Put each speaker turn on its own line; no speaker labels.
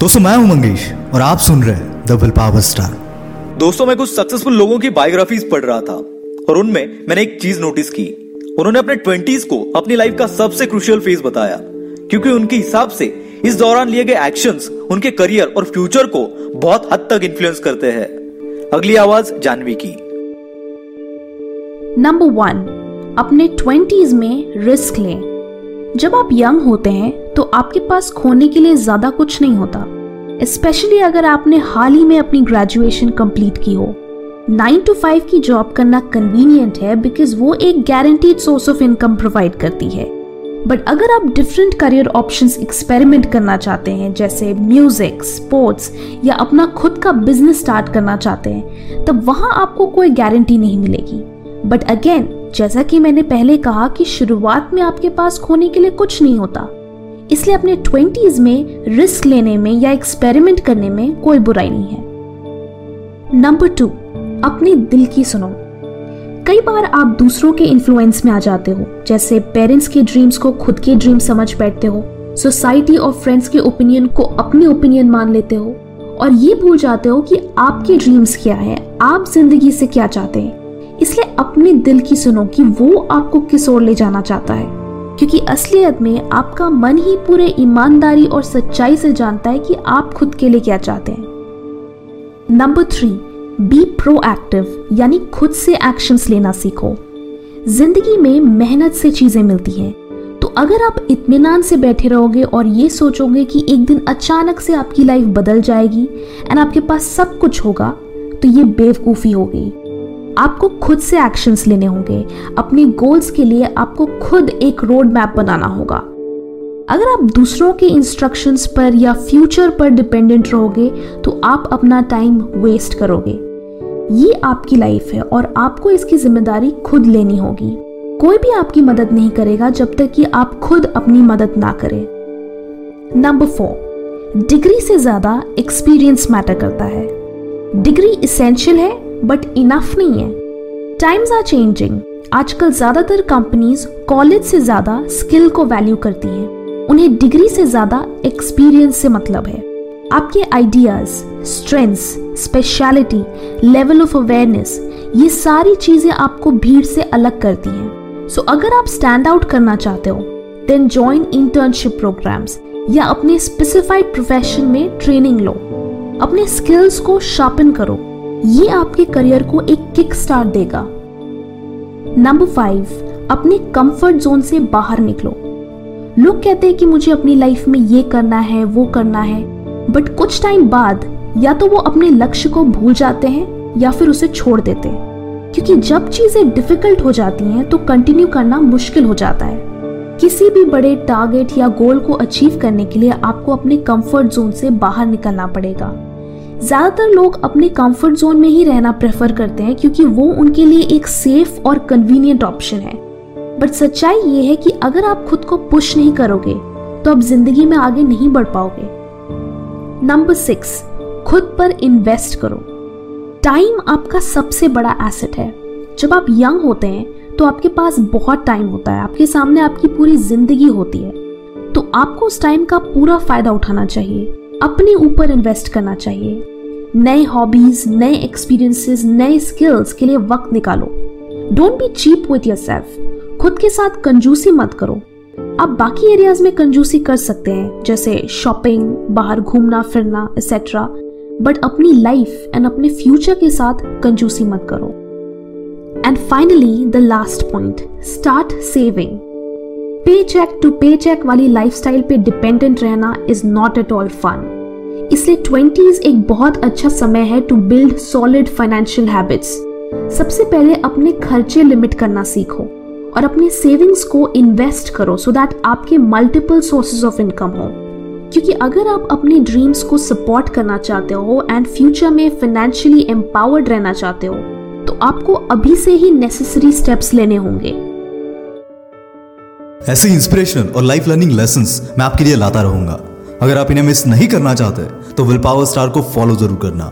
दोस्तों मैं हूँ मंगेश और आप सुन रहे हैं विल पावर स्टार
दोस्तों मैं कुछ सक्सेसफुल लोगों की बायोग्राफीज पढ़ रहा था और उनमें मैंने एक चीज़ नोटिस की। उन्होंने अपने ट्वेंटीज को अपनी लाइफ का सबसे क्रुशियल फ़ेज़ बताया क्योंकि उनके हिसाब से इस दौरान लिए गए एक्शंस उनके करियर और फ्यूचर को बहुत हद तक इन्फ्लुएंस करते हैं। अगली आवाज़ जानवी की।
नंबर वन अपने ट्वेंटीज में रिस्क लें। जब आप यंग होते हैं तो आपके पास खोने के लिए ज़्यादा कुछ नहीं होता। स्पेशली अगर आपने हाल ही में अपनी ग्रेजुएशन कंप्लीट की हो। नाइन टू फाइव की जॉब करना कन्वीनियंट है बिकॉज़ वो एक guaranteed source of income provide करती है। बट अगर आप डिफरेंट करियर ऑप्शंस एक्सपेरिमेंट करना चाहते हैं, जैसे म्यूज़िक स्पोर्ट्स या अपना खुद का बिज़नेस स्टार्ट करना चाहते हैं, तब वहाँ आपको कोई गारंटी नहीं मिलेगी। बट अगेन जैसा कि मैंने पहले कहा कि शुरुआत में आपके पास खोने के लिए कुछ नहीं होता। इसलिए अपने ट्वेंटीज में रिस्क लेने में या एक्सपेरिमेंट करने में कोई बुराई नहीं है। नंबर टू, अपने दिल की सुनो। कई बार आप दूसरों के इन्फ्लुएंस में आ जाते हो, जैसे पेरेंट्स के ड्रीम्स को खुद के ड्रीम समझ बैठते हो सोसाइटी और फ्रेंड्स के ओपिनियन को अपने ओपिनियन मान लेते हो, और ये भूल जाते हो कि आपके ड्रीम्स क्या है, आप ज़िंदगी से क्या चाहते हैं। अपने दिल की सुनो कि वो आपको किस ओर ले जाना चाहता है। क्योंकि असलियत में आपका मन ही पूरे ईमानदारी और सच्चाई से जानता है कि आप खुद के लिए क्या चाहते हैं। नंबर थ्री बी प्रोएक्टिव यानी खुद से एक्शंस लेना सीखो। ज़िंदगी में मेहनत से चीज़ें मिलती हैं। तो अगर आप इत्मीनान से बैठे रहोगे और ये सोचोगे कि एक दिन अचानक से आपकी लाइफ बदल जाएगी एंड आपके पास सब कुछ होगा तो ये बेवकूफ़ी होगी आपको खुद से एक्शंस लेने होंगे। अपने गोल्स के लिए आपको खुद एक रोड मैप बनाना होगा। अगर आप दूसरों के इंस्ट्रक्शंस पर या फ्यूचर पर डिपेंडेंट रहोगे तो आप अपना टाइम वेस्ट करोगे। ये आपकी लाइफ है और आपको इसकी ज़िम्मेदारी खुद लेनी होगी। कोई भी आपकी मदद नहीं करेगा जब तक कि आप खुद अपनी मदद ना करें। नंबर फोर डिग्री से ज़्यादा एक्सपीरियंस मैटर करता है। डिग्री इसेंशियल है बट इनफ नहीं है। टाइम्स आर चेंजिंग आजकल ज़्यादातर कंपनीज़ कॉलेज से ज़्यादा स्किल को वैल्यू करती हैं। उन्हें डिग्री से ज़्यादा एक्सपीरियंस से मतलब है। आपके ideas strengths speciality level of awareness ये सारी चीज़ें आपको भीड़ से अलग करती हैं। सो so, अगर आप स्टैंड आउट करना चाहते हो देन ज्वाइन इंटर्नशिप प्रोग्राम्स या अपने स्पेसिफाइड प्रोफेशन में ट्रेनिंग लो। अपने स्किल्स को शार्पन करो। ये आपके करियर को एक किक स्टार्ट देगा। नंबर फाइव अपने कंफर्ट जोन से बाहर निकलो। लोग कहते हैं कि मुझे अपनी लाइफ में ये करना है, वो करना है बट कुछ टाइम बाद या तो वो अपने लक्ष्य को भूल जाते हैं या फिर उसे छोड़ देते हैं। क्योंकि जब चीज़ें डिफ़िकल्ट हो जाती हैं तो कंटिन्यू करना मुश्किल हो जाता है। किसी भी बड़े टारगेट या गोल को अचीव करने के लिए आपको अपने कंफर्ट जोन से बाहर निकलना पड़ेगा। ज़्यादातर लोग अपने कंफर्ट जोन में ही रहना प्रेफर करते हैं क्योंकि वो उनके लिए एक सेफ़ और कन्वीनियंट ऑप्शन है। बट सच्चाई ये है कि अगर आप खुद को पुश नहीं करोगे तो आप ज़िंदगी में आगे नहीं बढ़ पाओगे। नंबर सिक्स खुद पर इन्वेस्ट करो। टाइम आपका सबसे बड़ा एसेट है। जब आप यंग होते हैं तो आपके पास बहुत टाइम होता है। आपके सामने आपकी पूरी ज़िंदगी होती है। तो आपको उस टाइम का पूरा फ़ायदा उठाना चाहिए। अपने ऊपर इन्वेस्ट करना चाहिए। नए हॉबीज नए एक्सपीरियंसेस नए स्किल्स के लिए वक्त निकालो। Don't be cheap with yourself खुद के साथ कंजूसी मत करो। आप बाकी एरियाज़ में कंजूसी कर सकते हैं, जैसे शॉपिंग बाहर घूमना, फिरना एक्सेट्रा बट अपनी लाइफ एंड अपने फ्यूचर के साथ कंजूसी मत करो। And finally the last point start saving paycheck to paycheck वाली लाइफस्टाइल पे डिपेंडेंट रहना is not at all fun इसलिए ट्वेंटीज एक बहुत अच्छा समय है to build solid financial habits सबसे पहले अपने खर्चे लिमिट करना सीखो और अपने सेविंग्स को इन्वेस्ट करो सो दैट आपके मल्टीपल सोर्सेज ऑफ़ इनकम हो. क्योंकि अगर आप अपने ड्रीम्स को सपोर्ट करना चाहते हो एंड फ्यूचर में फाइनेंशियली एम्पावर्ड रहना चाहते हो तो आपको अभी से ही नेसेसरी स्टेप्स लेने होंगे.
ऐसे इंस्पिरेशनल और लाइफ लर्निंग लेसन मैं आपके लिए लाता रहूँगा। अगर आप इन्हें मिस नहीं करना चाहते तो विल पावर स्टार को फॉलो ज़रूर करना।